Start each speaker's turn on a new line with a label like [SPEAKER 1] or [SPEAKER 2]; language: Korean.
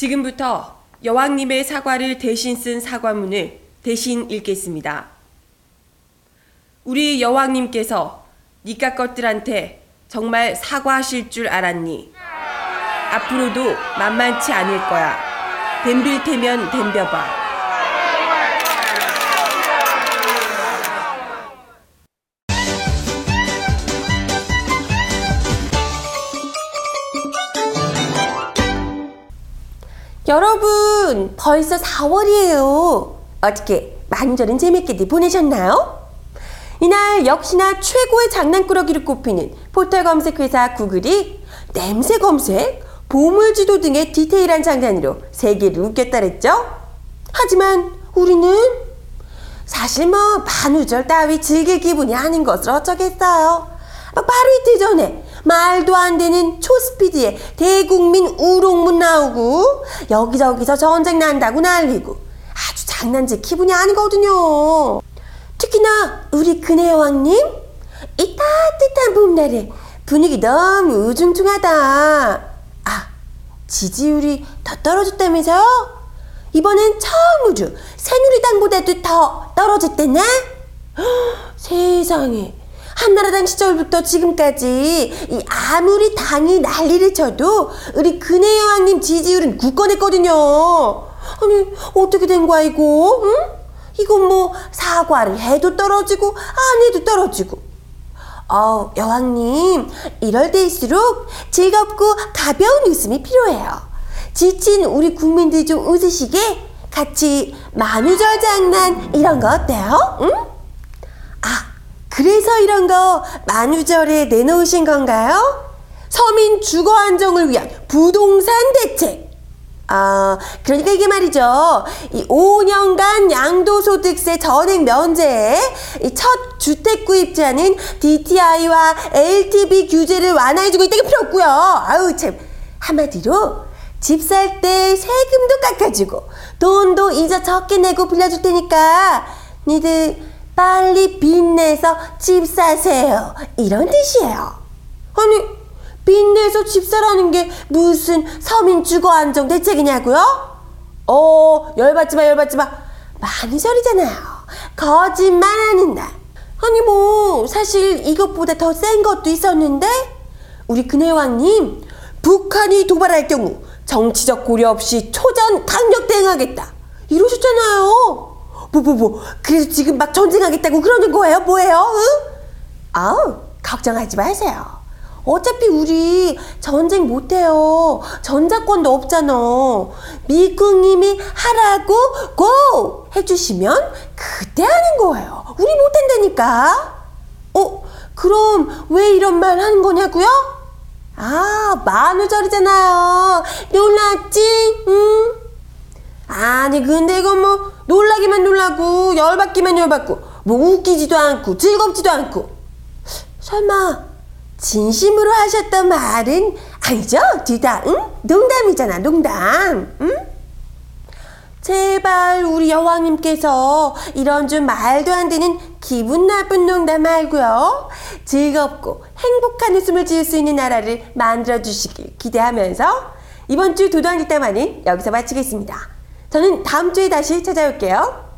[SPEAKER 1] 지금부터 여왕님의 사과를 대신 쓴 사과문을 대신 읽겠습니다. 우리 여왕님께서 니까 것들한테 정말 사과하실 줄 알았니? 앞으로도 만만치 않을 거야. 댐빌 테면 댐벼봐. 여러분, 벌써 4월이에요. 어떻게 만절은 재밌게들 보내셨나요? 이날 역시나 최고의 장난꾸러기를 꼽히는 포털 검색 회사 구글이 냄새 검색, 보물 지도 등의 디테일한 장난으로 세계를 웃겼다랬죠? 하지만 우리는 사실 뭐 만우절 따위 즐길 기분이 아닌 것을 어쩌겠어요. 바로 이틀 전에 말도 안 되는 초스피드의 대국민 우롱문 나오고 여기저기서 전쟁 난다고 난리고 아주 장난질 기분이 아니거든요. 특히나 우리 근혜 여왕님 이 따뜻한 봄날에 분위기 너무 우중충하다. 아 지지율이 더 떨어졌다면서요? 이번엔 처음으로 새누리당보다도 더 떨어졌대네? 헉, 세상에 한나라당 시절부터 지금까지 이 아무리 당이 난리를 쳐도 우리 근혜 여왕님 지지율은 굳건했거든요. 아니 어떻게 된 거야 이거? 응? 이건 뭐 사과를 해도 떨어지고 안 해도 떨어지고. 어 여왕님 이럴 때일수록 즐겁고 가벼운 웃음이 필요해요. 지친 우리 국민들 좀 웃으시게 같이 만우절 장난 이런 거 어때요? 응? 아 그래서 이런 거 만우절에 내놓으신 건가요? 서민 주거 안정을 위한 부동산 대책. 아, 그러니까 이게 말이죠. 이 5년간 양도소득세 전액 면제에 이첫 주택 구입자는 DTI와 LTV 규제를 완화해주고 있다는 게 필요 없고요. 아유, 참. 한마디로 집 살 때 세금도 깎아주고 돈도 이자 적게 내고 빌려줄 테니까 니들 빨리 빚내서 집 사세요. 이런 뜻이에요. 아니, 빚내서 집 사라는 게 무슨 서민 주거 안정 대책이냐고요? 어, 열받지 마, 열받지 마. 만우절이잖아요. 거짓말 하는 날. 아니, 뭐, 사실 이것보다 더 센 것도 있었는데, 우리 근혜왕님, 북한이 도발할 경우 정치적 고려 없이 초전 강력 대응하겠다. 이러셨잖아요. 뭐, 뭐, 뭐. 그래서 지금 막 전쟁하겠다고 그러는 거예요? 뭐예요? 응? 아우, 걱정하지 마세요. 어차피 우리 전쟁 못해요. 전자권도 없잖아. 미국님이 하라고 고! 해주시면 그때 하는 거예요. 우리 못한다니까. 어, 그럼 왜 이런 말 하는 거냐고요? 아, 만우절이잖아요. 놀랐지? 응? 아니 근데 이건 뭐 놀라기만 놀라고 열받기만 열받고 뭐 웃기지도 않고 즐겁지도 않고 설마 진심으로 하셨던 말은 아니죠? 뒤다 응? 농담이잖아 농담 응? 제발 우리 여왕님께서 이런 좀 말도 안 되는 기분 나쁜 농담 말고요 즐겁고 행복한 웃음을 지을 수 있는 나라를 만들어 주시길 기대하면서 이번 주 도도한 뒷담화는 여기서 마치겠습니다. 저는 다음 주에 다시 찾아올게요.